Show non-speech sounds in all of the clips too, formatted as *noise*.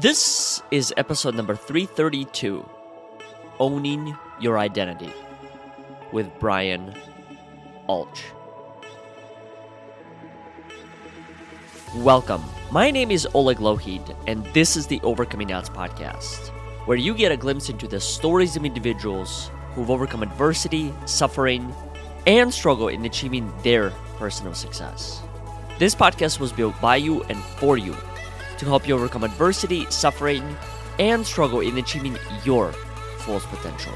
This is episode number 332 Owning Your Identity with Brian Ulch. Welcome. My name is Oleg Lohid, and this is the Overcoming Odds podcast, where you get a glimpse into the stories of individuals who've overcome adversity, suffering, and struggle in achieving their personal success. This podcast was built by you and for you to help you overcome adversity, suffering, and struggle in achieving your fullest potential.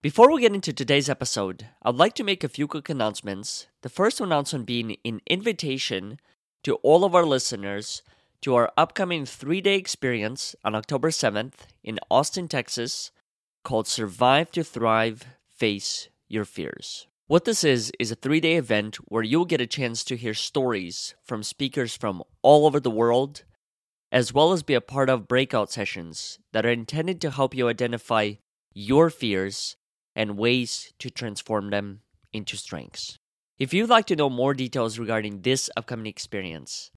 Before we get into today's episode, I'd like to make a few quick announcements. The first announcement being an invitation to all of our listeners to our upcoming three day experience on October 7th in Austin, Texas, called Survive to Thrive Face Your Fears. What this is, is a three day event where you'll get a chance to hear stories from speakers from all over the world, as well as be a part of breakout sessions that are intended to help you identify your fears and ways to transform them into strengths. If you'd like to know more details regarding this upcoming experience,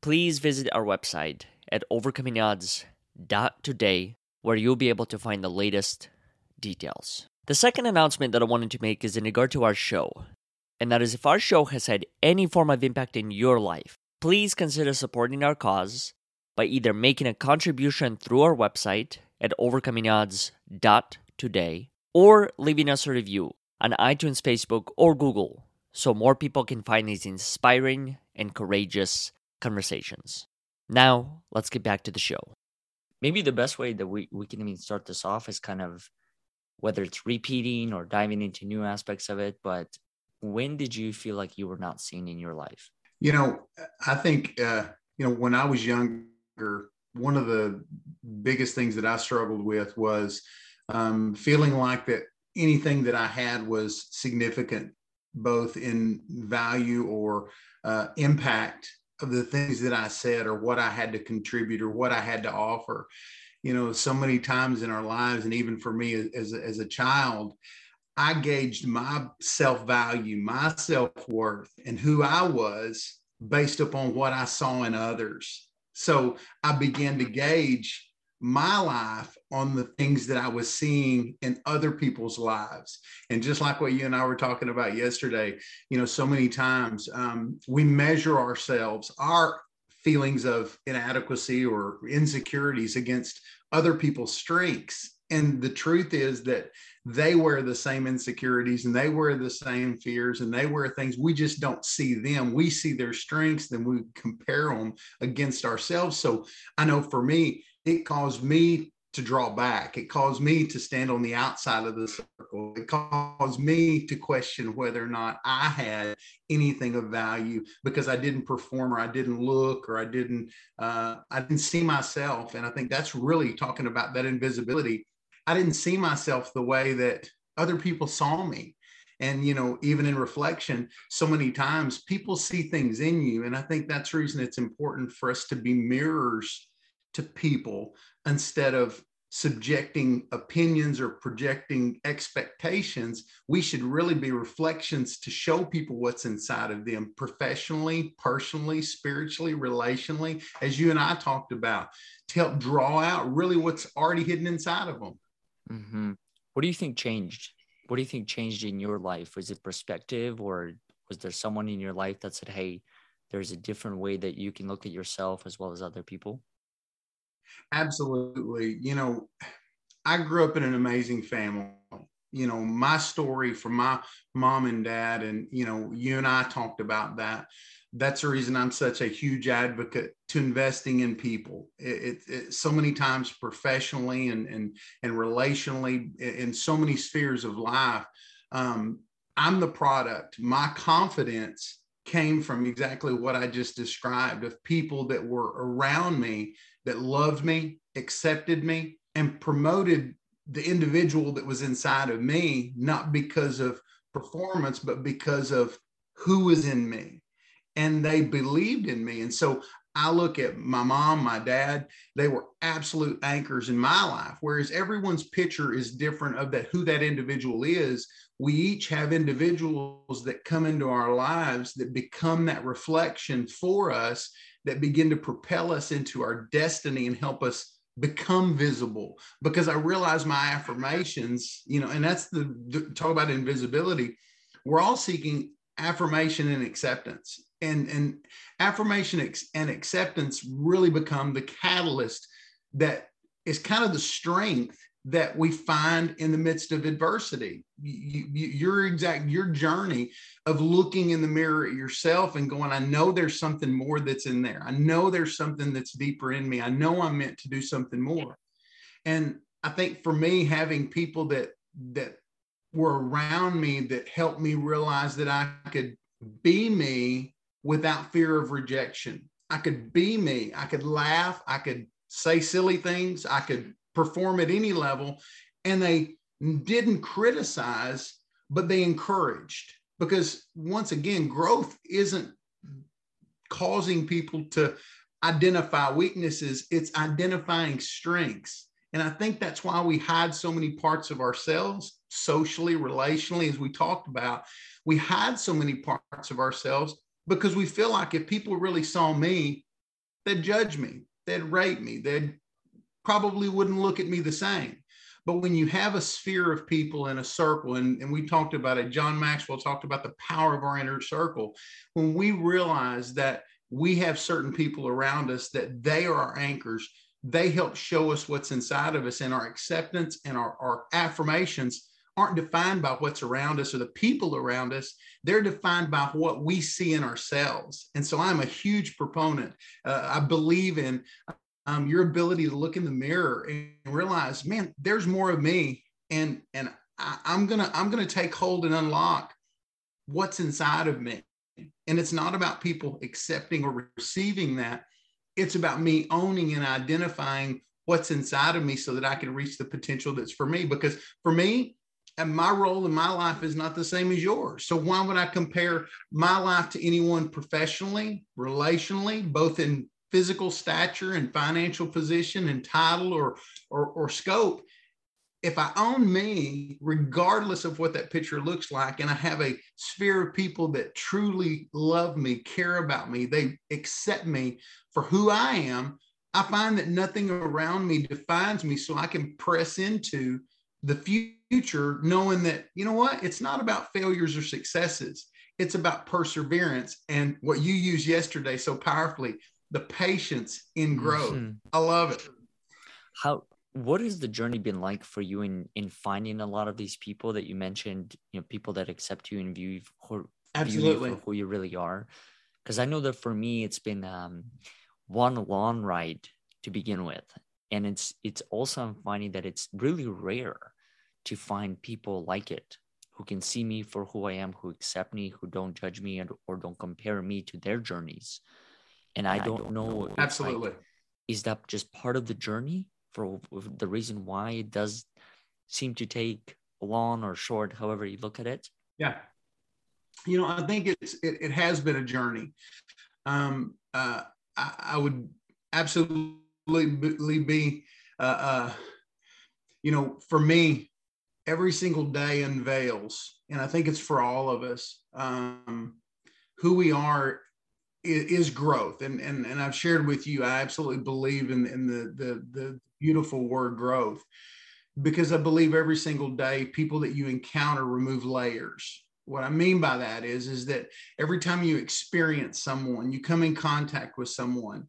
please visit our website at overcomingodds.today where you'll be able to find the latest details. The second announcement that I wanted to make is in regard to our show, and that is if our show has had any form of impact in your life, please consider supporting our cause by either making a contribution through our website at overcomingodds.today or leaving us a review on iTunes, Facebook, or Google so more people can find these inspiring and courageous conversations. Now, let's get back to the show. Maybe the best way that we, we can even start this off is kind of whether it's repeating or diving into new aspects of it. But when did you feel like you were not seen in your life? You know, I think, uh, you know, when I was younger, one of the biggest things that I struggled with was um, feeling like that anything that I had was significant, both in value or uh, impact the things that I said or what I had to contribute or what I had to offer. You know, so many times in our lives, and even for me as, as a child, I gauged my self value, my self worth, and who I was based upon what I saw in others. So I began to gauge my life on the things that I was seeing in other people's lives. And just like what you and I were talking about yesterday, you know, so many times um, we measure ourselves, our feelings of inadequacy or insecurities against other people's strengths. And the truth is that they wear the same insecurities and they wear the same fears and they wear things. We just don't see them. We see their strengths, then we compare them against ourselves. So I know for me, it caused me to draw back. It caused me to stand on the outside of the circle. It caused me to question whether or not I had anything of value because I didn't perform or I didn't look or I didn't uh, I didn't see myself. And I think that's really talking about that invisibility. I didn't see myself the way that other people saw me. And you know, even in reflection, so many times people see things in you, and I think that's reason it's important for us to be mirrors to people instead of subjecting opinions or projecting expectations, we should really be reflections to show people what's inside of them professionally, personally, spiritually, relationally, as you and I talked about, to help draw out really what's already hidden inside of them. Mm-hmm. What do you think changed? What do you think changed in your life? Was it perspective or was there someone in your life that said, hey, there's a different way that you can look at yourself as well as other people? Absolutely. You know, I grew up in an amazing family. You know, my story from my mom and dad, and, you know, you and I talked about that. That's the reason I'm such a huge advocate to investing in people. It, it, it so many times professionally and, and, and relationally in so many spheres of life. Um, I'm the product. My confidence came from exactly what I just described of people that were around me that loved me, accepted me, and promoted the individual that was inside of me, not because of performance, but because of who was in me. And they believed in me. And so I look at my mom, my dad, they were absolute anchors in my life. Whereas everyone's picture is different of that who that individual is. We each have individuals that come into our lives that become that reflection for us that begin to propel us into our destiny and help us become visible because I realize my affirmations, you know, and that's the, the talk about invisibility. We're all seeking affirmation and acceptance and and affirmation and acceptance really become the catalyst that is kind of the strength that we find in the midst of adversity you, you, your exact your journey of looking in the mirror at yourself and going i know there's something more that's in there i know there's something that's deeper in me i know i'm meant to do something more and i think for me having people that that were around me that helped me realize that i could be me without fear of rejection. I could be me. I could laugh. I could say silly things. I could perform at any level. And they didn't criticize, but they encouraged. Because once again, growth isn't causing people to identify weaknesses, it's identifying strengths. And I think that's why we hide so many parts of ourselves, socially, relationally, as we talked about. We hide so many parts of ourselves because we feel like if people really saw me, they'd judge me, they'd rate me, they'd probably wouldn't look at me the same. But when you have a sphere of people in a circle, and, and we talked about it, John Maxwell talked about the power of our inner circle. When we realize that we have certain people around us that they are our anchors, they help show us what's inside of us, and our acceptance and our, our affirmations aren't defined by what's around us or the people around us. They're defined by what we see in ourselves. And so I'm a huge proponent. Uh, I believe in um, your ability to look in the mirror and realize, man, there's more of me, and and I, I'm gonna I'm gonna take hold and unlock what's inside of me. And it's not about people accepting or receiving that. It's about me owning and identifying what's inside of me so that I can reach the potential that's for me. Because for me, and my role in my life is not the same as yours. So why would I compare my life to anyone professionally, relationally, both in physical stature and financial position and title or, or, or scope? If I own me, regardless of what that picture looks like, and I have a sphere of people that truly love me, care about me, they accept me for who I am, I find that nothing around me defines me so I can press into the future knowing that you know what it's not about failures or successes it's about perseverance and what you used yesterday so powerfully the patience in growth. Mm-hmm. i love it. How what has the journey been like for you in in finding a lot of these people that you mentioned you know people that accept you and view you for, Absolutely. View you for who you really are? Because i know that for me it's been um, one long ride to begin with. And it's it's also i'm finding that it's really rare to find people like it who can see me for who i am who accept me who don't judge me and, or don't compare me to their journeys and i, don't, don't, know absolutely like, is that just part of the journey for the reason why it does seem to take long or short however you look at it? Yeah. You know i think it's it, it has been a journey. Um uh i, I would absolutely be uh, uh, you know, for me, every single day unveils, and I think it's for all of us, um, who we are is, growth. And, and, and I've shared with you, I absolutely believe in, in the, the, the beautiful word growth because I believe every single day people that you encounter remove layers. What I mean by that is, is that every time you experience someone, you come in contact with someone,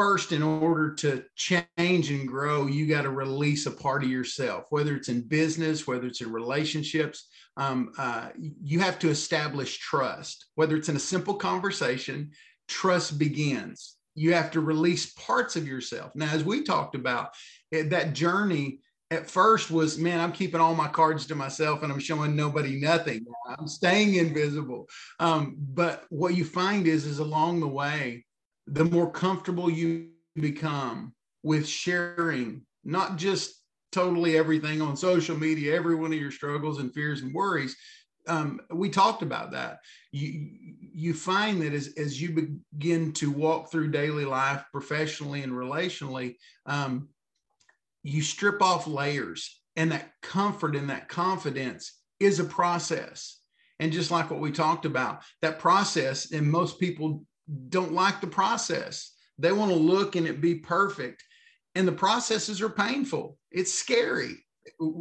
first in order to change and grow you got to release a part of yourself whether it's in business whether it's in relationships um, uh, you have to establish trust. Whether it's in a simple conversation trust begins. You have to release parts of yourself. Now as we talked about eh, that journey at first was man i'm keeping all my cards to myself and i'm showing nobody nothing. I'm staying invisible. Um, but what you find is is along the way the more comfortable you become with sharing not just totally everything on social media, every one of your struggles and fears and worries, um, we talked about that. You you find that as as you begin to walk through daily life, professionally and relationally, um, you strip off layers, and that comfort and that confidence is a process. And just like what we talked about, that process, and most people don't like the process. They want to look and it be perfect. And the processes are painful. It's scary.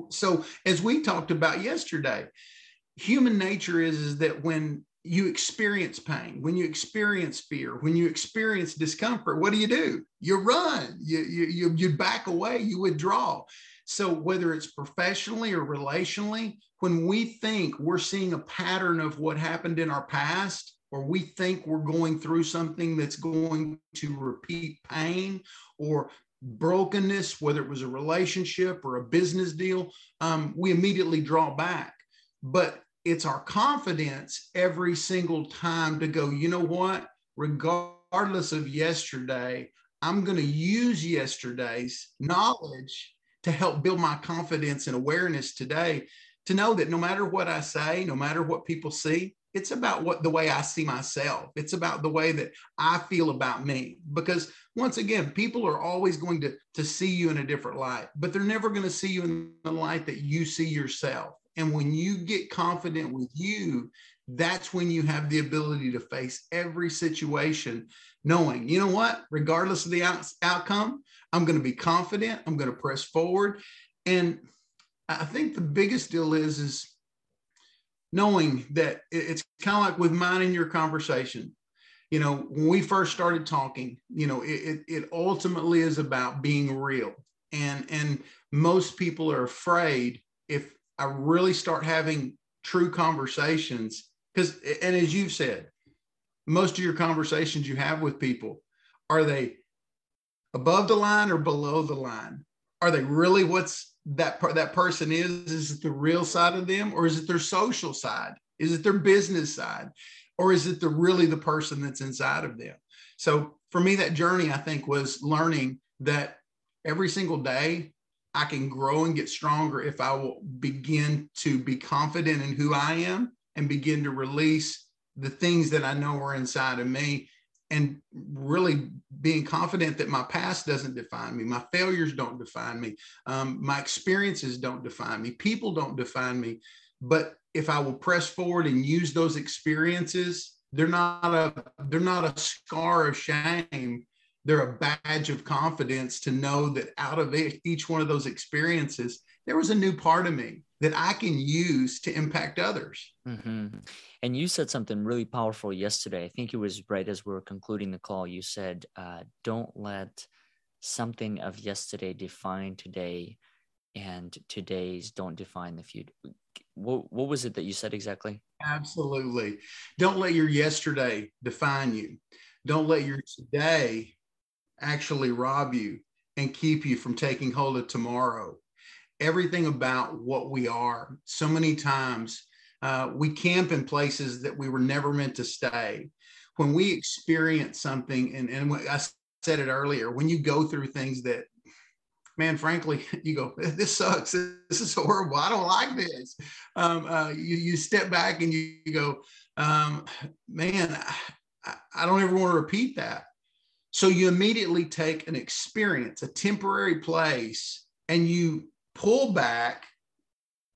So, as we talked about yesterday, human nature is, is that when you experience pain, when you experience fear, when you experience discomfort, what do you do? You run, you, you, you back away, you withdraw. So, whether it's professionally or relationally, when we think we're seeing a pattern of what happened in our past, or we think we're going through something that's going to repeat pain or brokenness, whether it was a relationship or a business deal, um, we immediately draw back. But it's our confidence every single time to go, you know what? Regardless of yesterday, I'm going to use yesterday's knowledge to help build my confidence and awareness today to know that no matter what I say, no matter what people see, it's about what the way I see myself. It's about the way that I feel about me. Because once again, people are always going to, to see you in a different light, but they're never going to see you in the light that you see yourself. And when you get confident with you, that's when you have the ability to face every situation knowing, you know what, regardless of the out- outcome, I'm going to be confident, I'm going to press forward. And I think the biggest deal is, is knowing that it's kind of like with mine and your conversation. You know, when we first started talking, you know, it, it ultimately is about being real. And and most people are afraid if I really start having true conversations, because and as you've said, most of your conversations you have with people, are they above the line or below the line? Are they really what's that per, that person is is it the real side of them or is it their social side? Is it their business side or is it the really the person that's inside of them? So for me that journey i think was learning that every single day i can grow and get stronger if i will begin to be confident in who i am and begin to release the things that i know are inside of me and really being confident that my past doesn't define me my failures don't define me um, my experiences don't define me people don't define me. But if i will press forward and use those experiences they're not a they're not a scar of shame. They're a badge of confidence to know that out of each one of those experiences there was a new part of me that I can use to impact others. Mm-hmm. And you said something really powerful yesterday. I think it was right as we were concluding the call. You said, uh, "Don't let something of yesterday define today, and today's don't define the future." What, what was it that you said exactly? Absolutely. Don't let your yesterday define you. Don't let your today actually rob you and keep you from taking hold of tomorrow everything about what we are. So many times uh, we camp in places that we were never meant to stay. When we experience something, and, and I said it earlier, when you go through things that, man, frankly, *laughs* you go, this sucks. *laughs* This is horrible. I don't like this. Um, uh, you, you step back and you, you go, um, man, I, I don't ever want to repeat that. So you immediately take an experience, a temporary place, and you pull back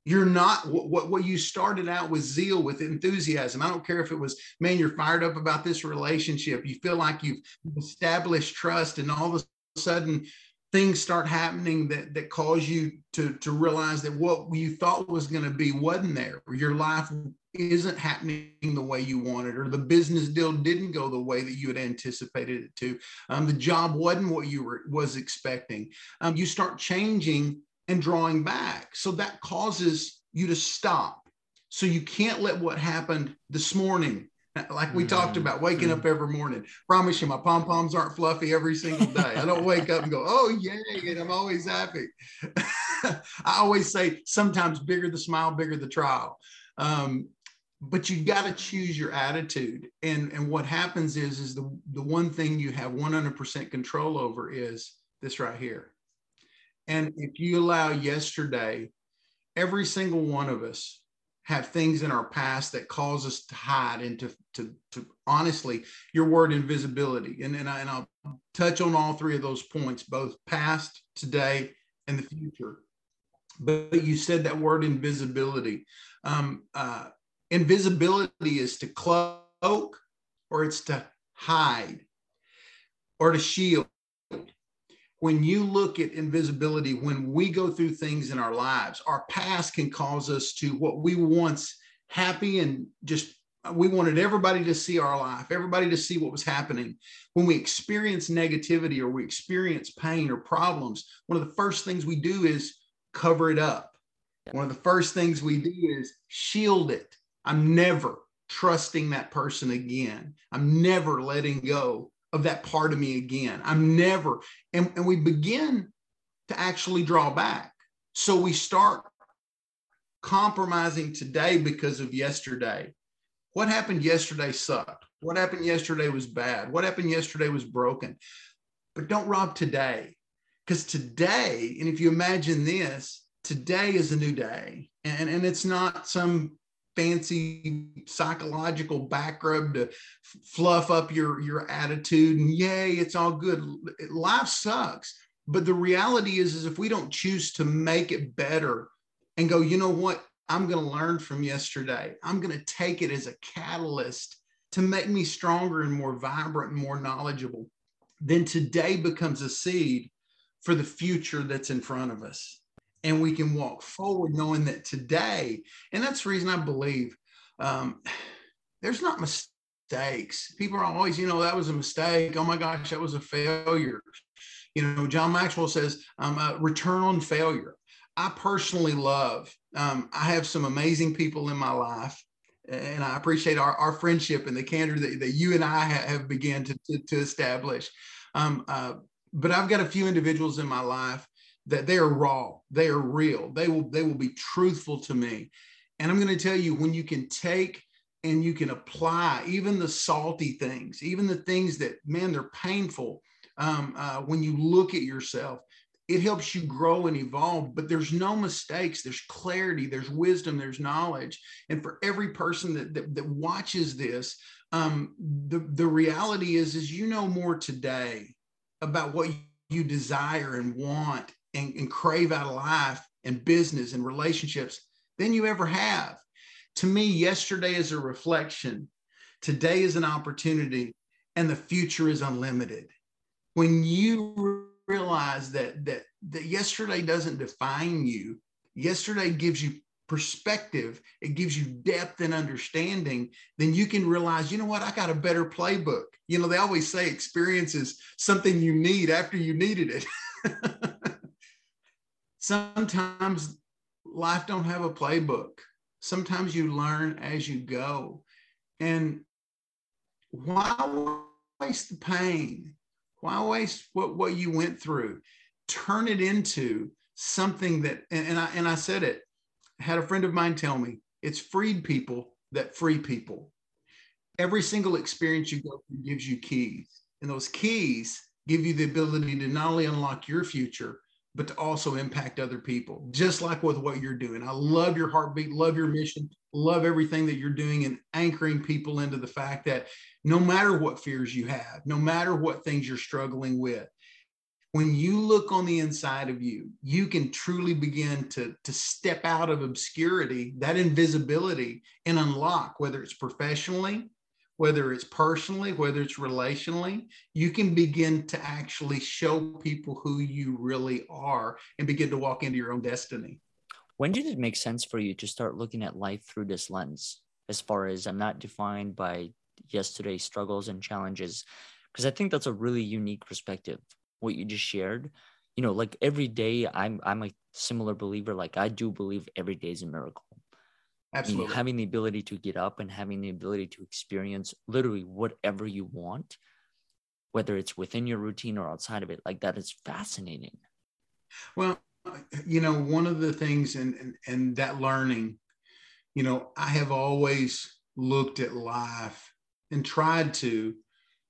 you're not what, what you started out with zeal with enthusiasm. I don't care if it was man you're fired up about this relationship. You feel like you've established trust and all of a sudden things start happening that that cause you to to realize that what you thought was going to be wasn't there. Your life isn't happening the way you wanted or the business deal didn't go the way that you had anticipated it to. Um, the job wasn't what you were was expecting. Um, you start changing and drawing back. So that causes you to stop. So you can't let what happened this morning, like we mm-hmm. talked about, waking mm-hmm. up every morning. Promise you, my pom poms aren't fluffy every single day. I don't wake up and go, *laughs* oh, yay, and I'm always happy. *laughs* I always say, sometimes bigger the smile, bigger the trial. Um, but you got to choose your attitude and and what happens is is the the one thing you have 100% control over is this right here and if you allow yesterday, every single one of us have things in our past that cause us to hide and to, to, to honestly, your word invisibility. And, and, I, and I'll touch on all three of those points, both past, today, and the future. But you said that word invisibility. Um, uh, invisibility is to cloak or it's to hide or to shield when you look at invisibility, when we go through things in our lives, our past can cause us to what we once happy and just we wanted everybody to see our life, everybody to see what was happening. When we experience negativity or we experience pain or problems, one of the first things we do is cover it up. One of the first things we do is shield it. I'm never trusting that person again. I'm never letting go of that part of me again. I'm never, and, and we begin to actually draw back. So we start compromising today because of yesterday. What happened yesterday sucked. What happened yesterday was bad. What happened yesterday was broken. But don't rob today. Because today, and if you imagine this, today is a new day. And, and it's not some fancy psychological back rub to fluff up your your attitude and yay it's all good. Life sucks. But the reality is is if we don't choose to make it better and go you know what? I'm going to learn from yesterday. I'm going to take it as a catalyst to make me stronger and more vibrant and more knowledgeable then today becomes a seed for the future that's in front of us and we can walk forward knowing that today, and that's the reason I believe um, there's not mistakes. People are always, you know, that was a mistake. Oh my gosh, that was a failure. You know, John Maxwell says, um, uh, return on failure. I personally love, um, I have some amazing people in my life and I appreciate our, our friendship and the candor that, that you and I have, have began to, to, to establish. Um, uh, but I've got a few individuals in my life that they are raw, they are real, they will they will be truthful to me. And I'm going to tell you when you can take and you can apply even the salty things, even the things that man they're painful. Um, uh, when you look at yourself, it helps you grow and evolve. But there's no mistakes. There's clarity. There's wisdom. There's knowledge. And for every person that that, that watches this, um, the the reality is is you know more today about what you desire and want and, and crave out of life and business and relationships than you ever have. To me, yesterday is a reflection, today is an opportunity, and the future is unlimited. When you realize that that that yesterday doesn't define you, yesterday gives you perspective, it gives you depth and understanding, then you can realize, you know what, I got a better playbook. You know, they always say experience is something you need after you needed it. *laughs* sometimes life don't have a playbook. Sometimes you learn as you go. And why waste the pain? Why waste what, what you went through? Turn it into something that and, and i and i said it. I had a friend of mine tell me it's freed people that free people. Every single experience you go through gives you keys and those keys give you the ability to not only unlock your future but to also impact other people, just like with what you're doing. I love your heartbeat, love your mission, love everything that you're doing and anchoring people into the fact that no matter what fears you have, no matter what things you're struggling with, when you look on the inside of you, you can truly begin to, to step out of obscurity, that invisibility, and unlock, whether it's professionally, whether it's personally, whether it's relationally, you can begin to actually show people who you really are and begin to walk into your own destiny. When did it make sense for you to start looking at life through this lens? As far as I'm not defined by yesterday's struggles and challenges, because I think that's a really unique perspective. What you just shared, you know, like every day, I'm I'm a similar believer. Like I do believe every day is a miracle Absolutely. I having the ability to get up and having the ability to experience literally whatever you want, whether it's within your routine or outside of it, like that is fascinating. Well, you know, one of the things and and that learning, you know, I have always looked at life and tried to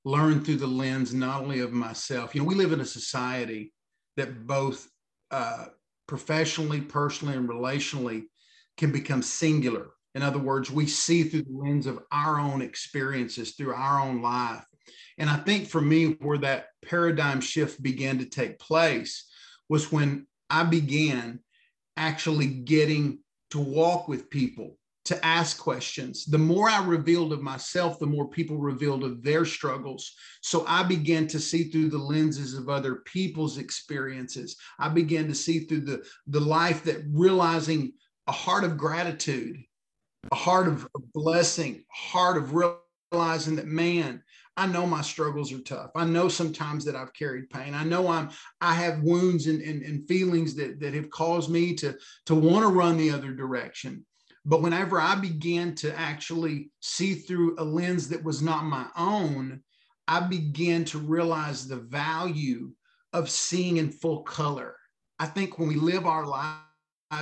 learn through the lens not only of myself. You know, we live in a society that both uh, professionally, personally, and relationally can become singular. In other words, we see through the lens of our own experiences, through our own life. And I think for me, where that paradigm shift began to take place was when I began actually getting to walk with people, to ask questions. The more I revealed of myself, the more people revealed of their struggles. So I began to see through the lenses of other people's experiences. I began to see through the, the life that realizing a heart of gratitude, a heart of blessing, a heart of realizing that, man, I know my struggles are tough. I know sometimes that I've carried pain. I know I'm I have wounds and, and, and feelings that, that have caused me to, to want to run the other direction. But whenever I began to actually see through a lens that was not my own, I began to realize the value of seeing in full color. I think when we live our life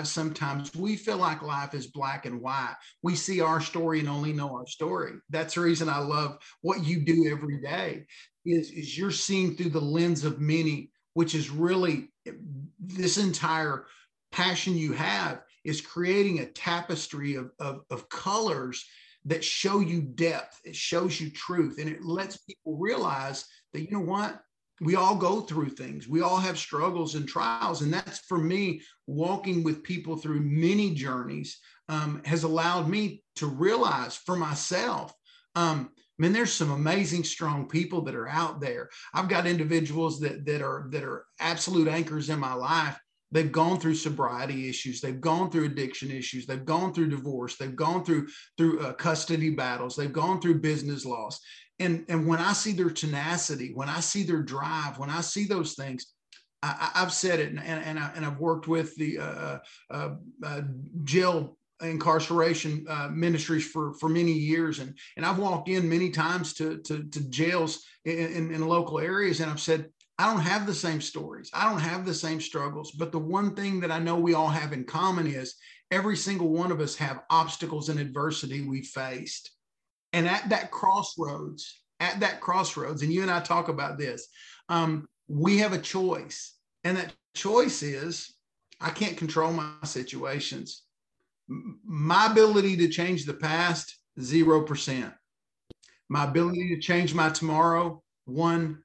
sometimes we feel like life is black and white. We see our story and only know our story. That's the reason I love what you do every day is, is you're seeing through the lens of many, which is really this entire passion you have is creating a tapestry of, of, of colors that show you depth. It shows you truth and it lets people realize that, you know what? We all go through things. We all have struggles and trials. And that's for me, walking with people through many journeys um, has allowed me to realize for myself. Um, I mean, there's some amazing, strong people that are out there. I've got individuals that that are that are absolute anchors in my life. They've gone through sobriety issues. They've gone through addiction issues. They've gone through divorce. They've gone through through uh, custody battles. They've gone through business loss and and when I see their tenacity, when I see their drive, when I see those things, I, have said it, and and, I, and I've worked with the uh, uh, uh, jail incarceration uh, ministries for for many years, and and I've walked in many times to to, to jails in, in local areas, and I've said. I don't have the same stories. I don't have the same struggles. But the one thing that I know we all have in common is every single one of us have obstacles and adversity we faced. And at that crossroads, at that crossroads, and you and I talk about this, um, we have a choice. And that choice is I can't control my situations. My ability to change the past, 0%. My ability to change my tomorrow, 100%.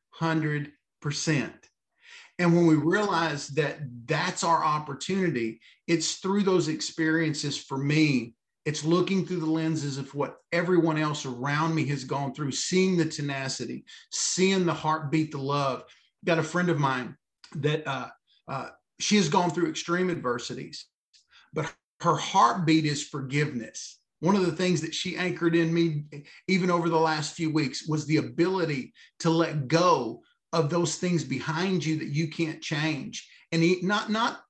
And when we realize that that's our opportunity, it's through those experiences for me it's looking through the lenses of what everyone else around me has gone through, seeing the tenacity, seeing the heartbeat, the love. Got a friend of mine that uh, uh, she has gone through extreme adversities, but her heartbeat is forgiveness. One of the things that she anchored in me, even over the last few weeks, was the ability to let go of those things behind you that you can't change, and not not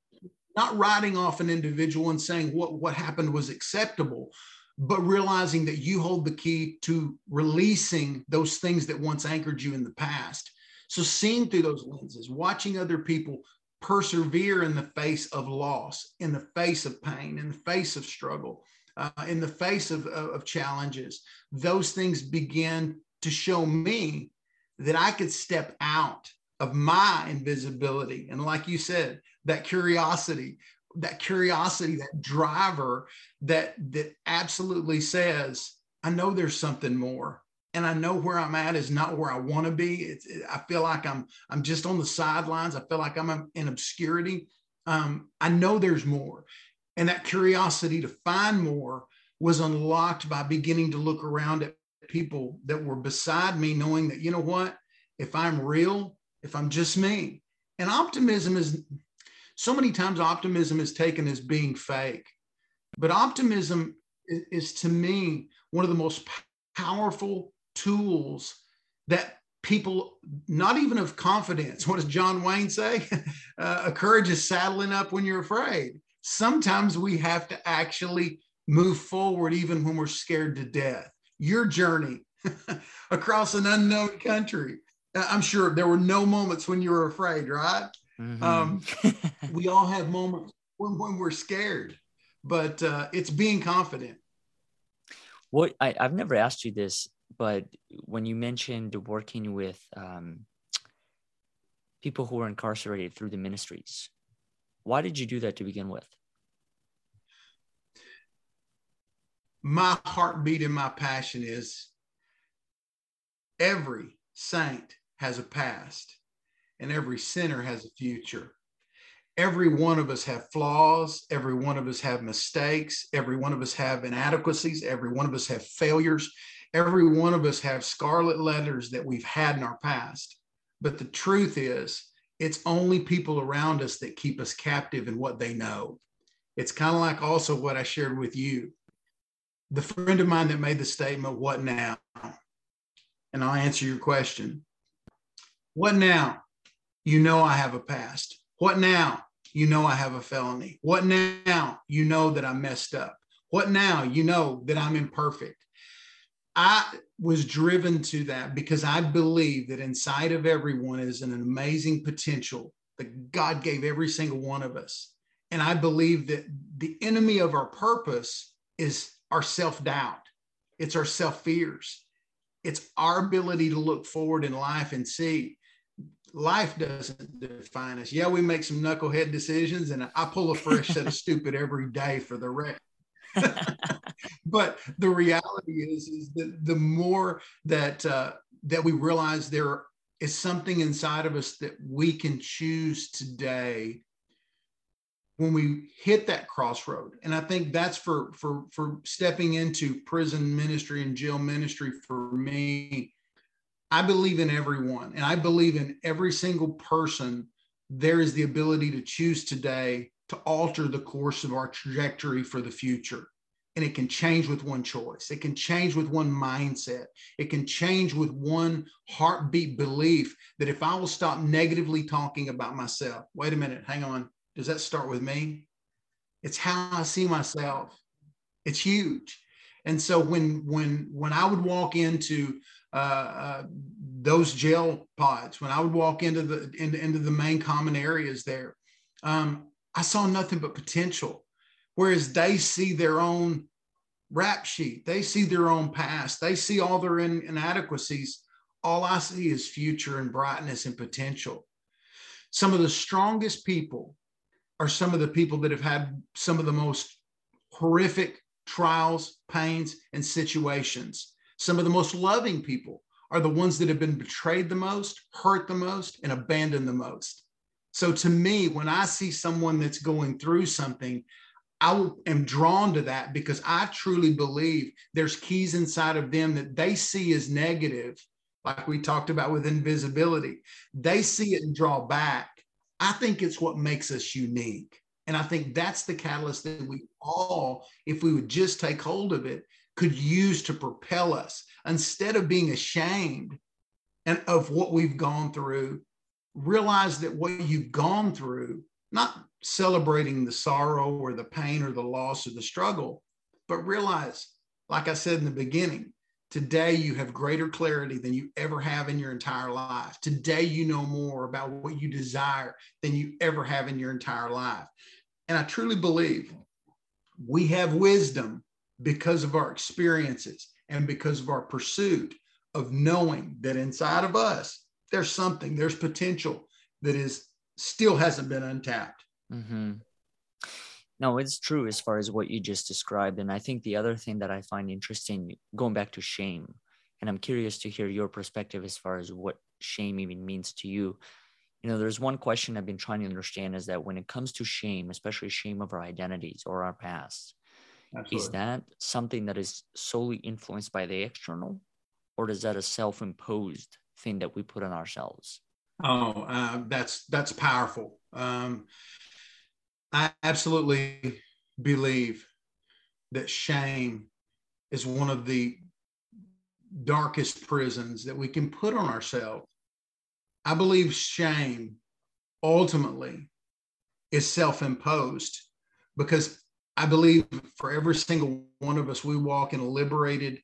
not writing off an individual and saying what, what happened was acceptable, but realizing that you hold the key to releasing those things that once anchored you in the past. So, seeing through those lenses, watching other people persevere in the face of loss, in the face of pain, in the face of struggle, uh, in the face of, of, of challenges, those things begin to show me that I could step out of my invisibility. And like you said, that curiosity, that curiosity, that driver that that absolutely says, I know there's something more. And I know where I'm at is not where I want to be. It's, it, I feel like I'm I'm just on the sidelines. I feel like I'm in obscurity. Um, I know there's more, and that curiosity to find more was unlocked by beginning to look around at people that were beside me, knowing that you know what, if I'm real, if I'm just me. And optimism is so many times optimism is taken as being fake. But optimism is, is to me one of the most powerful tools that people, not even of confidence, *laughs* what does John Wayne say? *laughs* uh, a courage is saddling up when you're afraid. Sometimes we have to actually move forward even when we're scared to death. Your journey *laughs* across an unknown country I'm sure there were no moments when you were afraid, right? Mm-hmm. Um, *laughs* we all have moments when, when we're scared, but uh, it's being confident. What I, I've never asked you this, but when you mentioned working with um, people who are incarcerated through the ministries, why did you do that to begin with? my heartbeat and my passion is every saint has a past and every sinner has a future. Every one of us have flaws. Every one of us have mistakes. Every one of us have inadequacies. Every one of us have failures. Every one of us have scarlet letters that we've had in our past. But the truth is it's only people around us that keep us captive in what they know. It's kind of like also what i shared with you. The friend of mine that made the statement what now? And i'll answer your question. What now you know i have a past what now you know I have a felony. What now? You know that I messed up. What now? You know that I'm imperfect. I was driven to that because I believe that inside of everyone is an amazing potential that God gave every single one of us. And I believe that the enemy of our purpose is our self doubt, it's our self fears, it's our ability to look forward in life and see life doesn't define us. Yeah, we make some knucklehead decisions, and I pull a fresh set of *laughs* stupid every day for the rest. *laughs* but the reality is, is that the more that uh, that we realize there is something inside of us that we can choose today when we hit that crossroad and i think that's for for for stepping into prison ministry and jail ministry for me I believe in everyone and I believe in every single person. There is the ability to choose today to alter the course of our trajectory for the future. And it can change with one choice. It can change with one mindset. It can change with one heartbeat belief that if I will stop negatively talking about myself, wait a minute, hang on. Does that start with me? It's how I see myself. It's huge. And so when when when I would walk into uh, uh, those jail pods, when I would walk into the into, into the main common areas there, um, I saw nothing but potential. Whereas they see their own rap sheet, they see their own past, they see all their in, inadequacies. All I see is future and brightness and potential. Some of the strongest people are some of the people that have had some of the most horrific trials, pains, and situations. Some of the most loving people are the ones that have been betrayed the most, hurt the most, and abandoned the most. So to me, when I see someone that's going through something, I am drawn to that because I truly believe there's keys inside of them that they see as negative, like we talked about with invisibility. They see it and draw back. I think it's what makes us unique. And I think that's the catalyst that we all, if we would just take hold of it, could use to propel us instead of being ashamed and of what we've gone through. Realize that what you've gone through, not celebrating the sorrow or the pain or the loss or the struggle, but realize, like I said in the beginning, Today, you have greater clarity than you ever have in your entire life. Today, you know more about what you desire than you ever have in your entire life. And I truly believe we have wisdom because of our experiences and because of our pursuit of knowing that inside of us, there's something, there's potential that is still hasn't been untapped. Mm-hmm. No, it's true as far as what you just described. And I think the other thing that I find interesting, going back to shame, and I'm curious to hear your perspective as far as what shame even means to you you know there's one question i've been trying to understand is that when it comes to shame especially shame of our identities or our past Absolutely. is that something that is solely influenced by the external or is that a self-imposed thing that we put on ourselves? Oh uh, that's that's powerful. Um, i absolutely believe that shame is one of the darkest prisons that we can put on ourselves. I believe shame ultimately is self imposed because I believe for every single one of us, we walk in a liberated,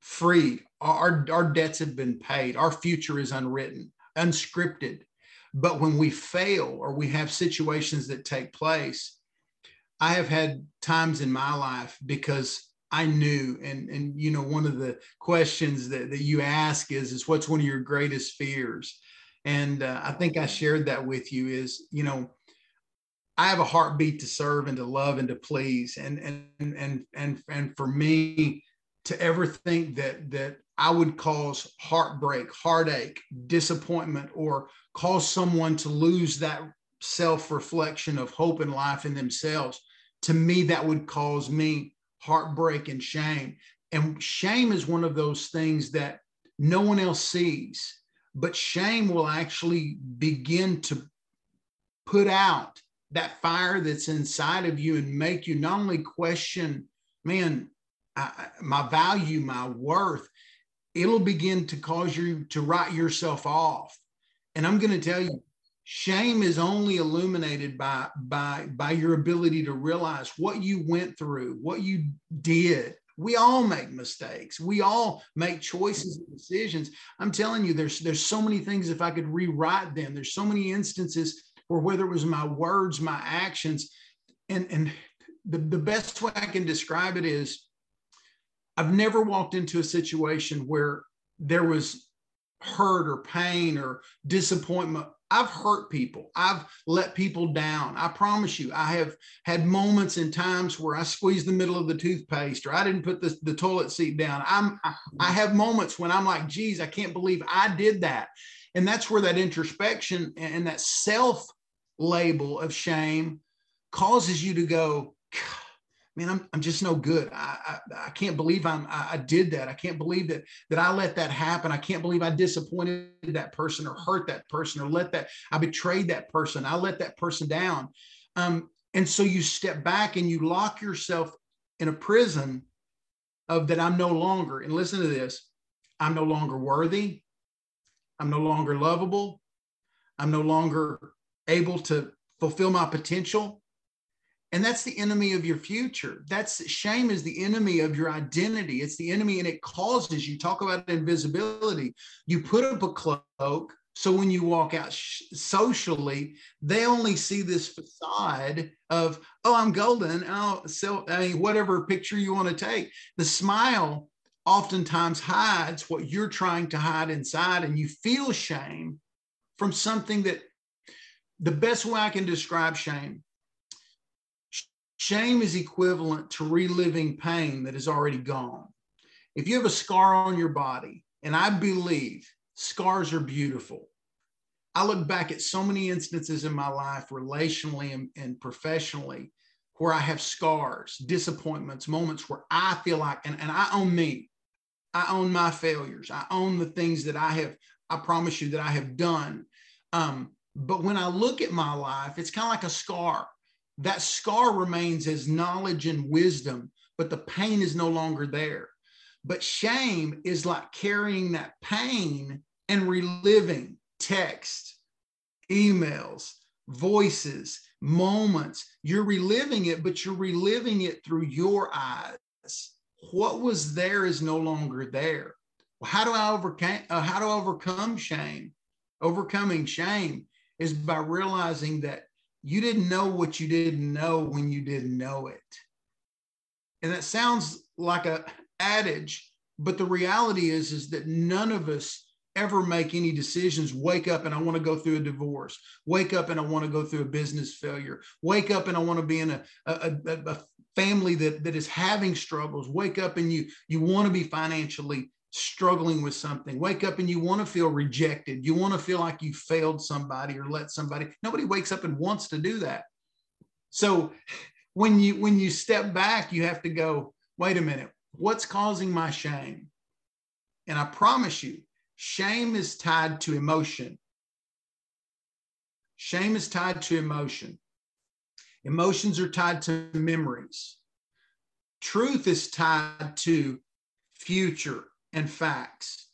free. Our, our debts have been paid. Our future is unwritten, unscripted. But when we fail or we have situations that take place, I have had times in my life because I knew, and and you know, one of the questions that, that you ask is is what's one of your greatest fears? And uh, I think I shared that with you is, you know, I have a heartbeat to serve and to love and to please. And and and and and for me to ever think that that I would cause heartbreak, heartache, disappointment, or cause someone to lose that self-reflection of hope and life in themselves, to me, that would cause me heartbreak and shame. And shame is one of those things that no one else sees, but shame will actually begin to put out that fire that's inside of you and make you not only question, man, I, my value, my worth, it'll begin to cause you to write yourself off. And I'm going to tell you, shame is only illuminated by by by your ability to realize what you went through, what you did. We all make mistakes. We all make choices and decisions. I'm telling you, there's there's so many things. If I could rewrite them, there's so many instances or whether it was my words, my actions. And, and the, the best way I can describe it is I've never walked into a situation where there was hurt or pain or disappointment. I've hurt people. I've let people down. I promise you, I have had moments and times where I squeezed the middle of the toothpaste or I didn't put the, the toilet seat down. I'm I, I have moments when I'm like, geez, I can't believe I did that. And that's where that introspection and that self label of shame causes you to go, man, I'm, I'm just no good. I, I, I can't believe I'm, I, I, did that. I can't believe that, that I let that happen. I can't believe I disappointed that person or hurt that person or let that, I betrayed that person. I let that person down. Um, and so you step back and you lock yourself in a prison of that I'm no longer, and listen to this, I'm no longer worthy. I'm no longer lovable. I'm no longer able to fulfill my potential. And that's the enemy of your future. That's shame is the enemy of your identity. It's the enemy and it causes you talk about invisibility. You put up a cloak so when you walk out sh- socially, they only see this facade of, oh, I'm golden. Oh, I mean, whatever picture you want to take. The smile oftentimes hides what you're trying to hide inside, and you feel shame from something that the best way I can describe shame shame is equivalent to reliving pain that is already gone. If you have a scar on your body, and I believe scars are beautiful. I look back at so many instances in my life, relationally and, and professionally, where I have scars, disappointments, moments where I feel like, and, and I own me, I own my failures, I own the things that I have, I promise you that I have done. Um, but when I look at my life, it's kind of like a scar. That scar remains as knowledge and wisdom, but the pain is no longer there. But shame is like carrying that pain and reliving text, emails, voices, moments. You're reliving it, but you're reliving it through your eyes. What was there is no longer there. How do I overcome? Uh, how do I overcome shame? Overcoming shame is by realizing that you didn't know what you didn't know when you didn't know it. And that sounds like a adage, but the reality is is that none of us ever make any decisions wake up and i want to go through a divorce wake up and i want to go through a business failure wake up and i want to be in a, a, a, a family that, that is having struggles wake up and you you want to be financially struggling with something. Wake up and you want to feel rejected. You want to feel like you failed somebody or let somebody. Nobody wakes up and wants to do that. So when you when you step back, you have to go, wait a minute, what's causing my shame? And I promise you, shame is tied to emotion. Shame is tied to emotion. Emotions are tied to memories. Truth is tied to future and facts.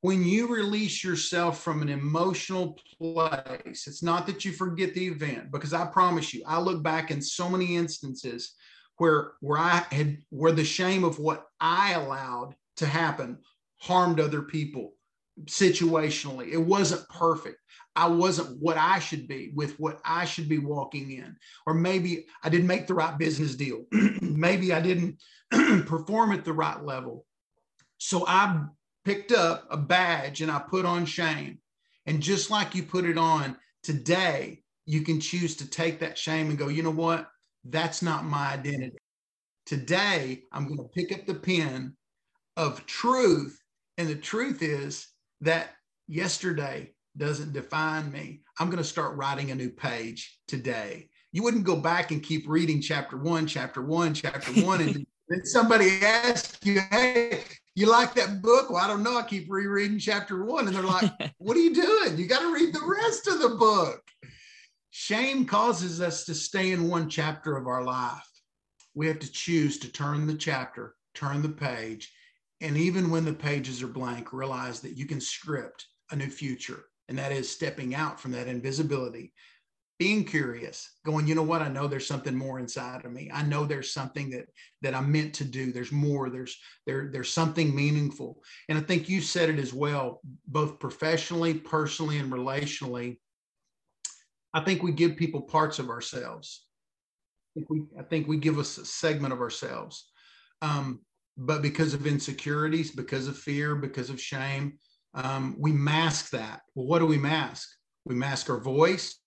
When you release yourself from an emotional place, it's not that you forget the event, because I promise you, I look back in so many instances where where I had where the shame of what I allowed to happen harmed other people situationally. It wasn't perfect. I wasn't what I should be with what I should be walking in. Or maybe I didn't make the right business deal. *clears throat* maybe I didn't *clears throat* perform at the right level. So I picked up a badge and I put on shame. And just like you put it on today, you can choose to take that shame and go, you know what? That's not my identity. Today, I'm going to pick up the pen of truth. And the truth is that yesterday doesn't define me. I'm going to start writing a new page today. You wouldn't go back and keep reading chapter one, chapter one, chapter one, and *laughs* then somebody asks you, Hey, you like that book? Well, I don't know. I keep rereading chapter one. And they're like, *laughs* What are you doing? You got to read the rest of the book. Shame causes us to stay in one chapter of our life. We have to choose to turn the chapter, turn the page, and even when the pages are blank, realize that you can script a new future. And that is stepping out from that invisibility, being curious, going, you know what? I know there's something more inside of me. I know there's something that that I'm meant to do. There's more. There's there there's something meaningful. And I think you said it as well, both professionally, personally, and relationally. I think we give people parts of ourselves. I think we, I think we give us a segment of ourselves. Um, but because of insecurities, because of fear, because of shame, um, we mask that. Well, what do we mask? We mask our voice,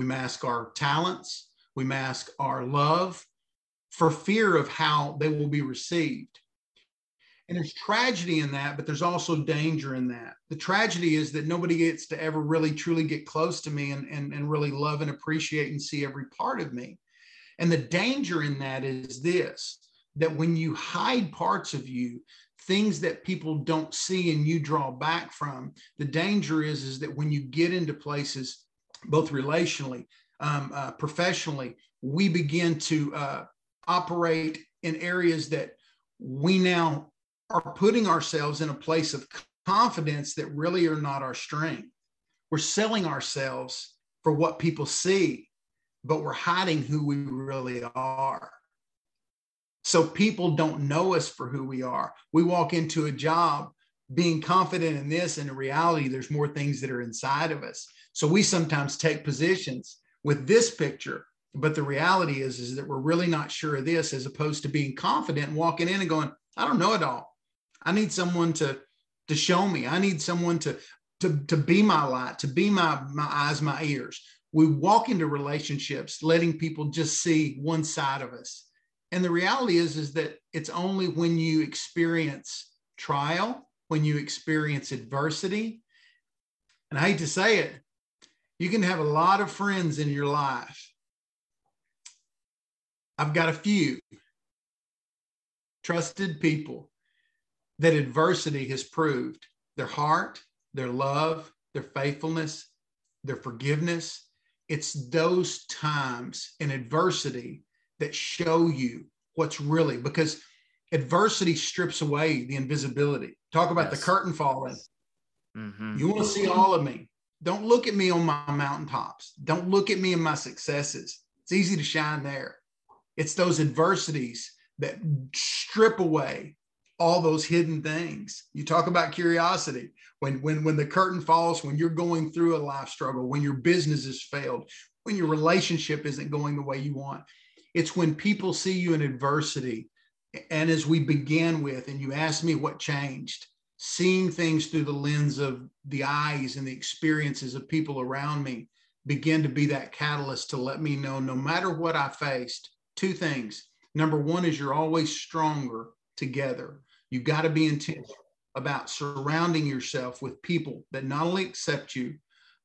we mask our talents, we mask our love for fear of how they will be received. And there's tragedy in that, but there's also danger in that. The tragedy is that nobody gets to ever really truly get close to me and, and, and really love and appreciate and see every part of me. And the danger in that is this that when you hide parts of you, things that people don't see and you draw back from, the danger is, is that when you get into places, both relationally, um, uh, professionally, we begin to uh, operate in areas that we now are putting ourselves in a place of confidence that really are not our strength. We're selling ourselves for what people see, but we're hiding who we really are. So people don't know us for who we are. We walk into a job being confident in this, and in reality, there's more things that are inside of us. So we sometimes take positions with this picture, but the reality is, is that we're really not sure of this, as opposed to being confident and walking in and going, I don't know it all. I need someone to to show me. I need someone to to to be my light, to be my my eyes, my ears. We walk into relationships letting people just see one side of us and the reality is is that it's only when you experience trial when you experience adversity and i hate to say it you can have a lot of friends in your life i've got a few trusted people that adversity has proved their heart their love their faithfulness their forgiveness it's those times in adversity that show you what's really because adversity strips away the invisibility. Talk about yes. the curtain falling. Mm-hmm. You want to see all of me. Don't look at me on my mountaintops. Don't look at me and my successes. It's easy to shine there. It's those adversities that strip away all those hidden things. You talk about curiosity. When when when the curtain falls, when you're going through a life struggle, when your business has failed, when your relationship isn't going the way you want, it's when people see you in adversity. And as we began with, and you asked me what changed, seeing things through the lens of the eyes and the experiences of people around me begin to be that catalyst to let me know no matter what I faced, two things. Number one is you're always stronger together. You've got to be intentional about surrounding yourself with people that not only accept you,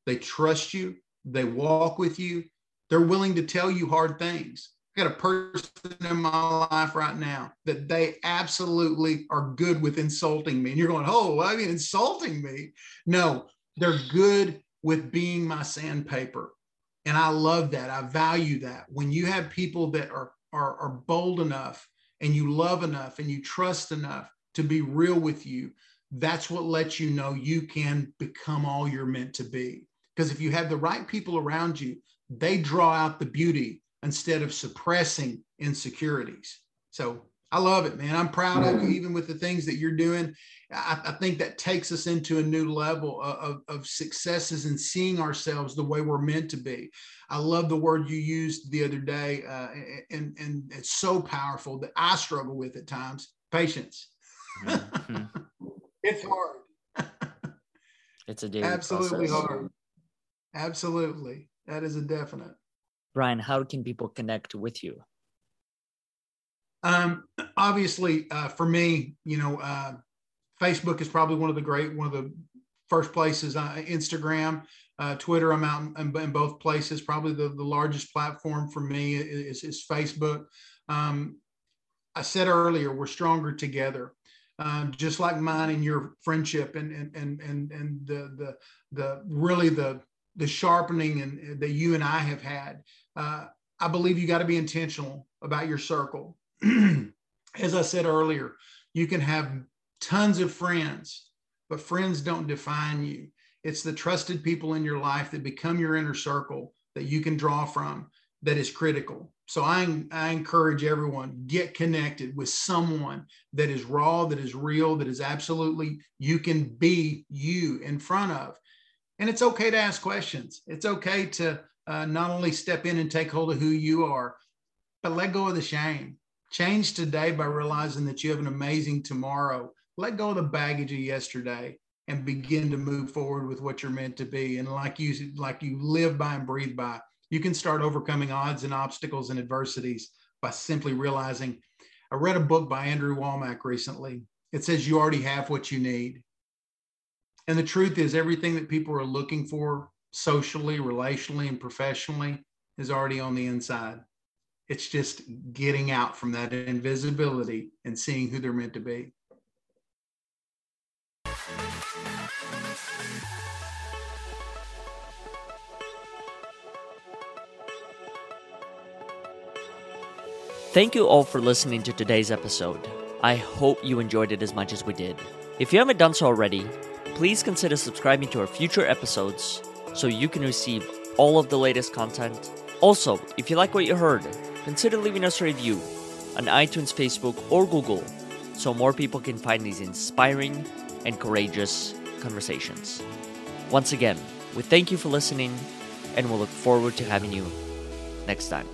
they trust you, they walk with you, they're willing to tell you hard things. I got a person in my life right now that they absolutely are good with insulting me. And you're going, oh, I mean, insulting me. No, they're good with being my sandpaper. And I love that. I value that. When you have people that are, are, are bold enough and you love enough and you trust enough to be real with you, that's what lets you know you can become all you're meant to be. Because if you have the right people around you, they draw out the beauty instead of suppressing insecurities. So I love it, man. I'm proud of you, even with the things that you're doing. I, I think that takes us into a new level of, of, of, successes and seeing ourselves the way we're meant to be. I love the word you used the other day, uh, and, and it's so powerful that I struggle with at times patience. Mm-hmm. *laughs* it's hard. it's a daily absolutely process. hard. Absolutely. That is a definite. Brian, how can people connect with you? Um, obviously, uh, for me, you know, uh, Facebook is probably one of the great, one of the first places. Uh, Instagram, uh, Twitter, I'm out in, in, both places. Probably the, the largest platform for me is, is Facebook. Um, I said earlier, we're stronger together. Um, just like mine and your friendship and and and and, and the the the really the the sharpening and that you and I have had. Uh, I believe you got to be intentional about your circle. *clears throat* As I said earlier, you can have tons of friends, but friends don't define you. It's the trusted people in your life that become your inner circle that you can draw from that is critical. So I, I encourage everyone get connected with someone that is raw, that is real, that is absolutely you can be you in front of. And it's okay to ask questions. It's okay to uh, not only step in and take hold of who you are, but let go of the shame. Change today by realizing that you have an amazing tomorrow. Let go of the baggage of yesterday and begin to move forward with what you're meant to be. And like you, like you live by and breathe by, you can start overcoming odds and obstacles and adversities by simply realizing. I read a book by Andrew Wommack recently. It says you already have what you need. And the truth is, everything that people are looking for socially, relationally, and professionally is already on the inside. It's just getting out from that invisibility and seeing who they're meant to be. Thank you all for listening to today's episode. I hope you enjoyed it as much as we did. If you haven't done so already, please consider subscribing to our future episodes so you can receive all of the latest content. Also, if you like what you heard, consider leaving us a review on iTunes, Facebook, or Google so more people can find these inspiring and courageous conversations. Once again, we thank you for listening and we'll look forward to having you next time.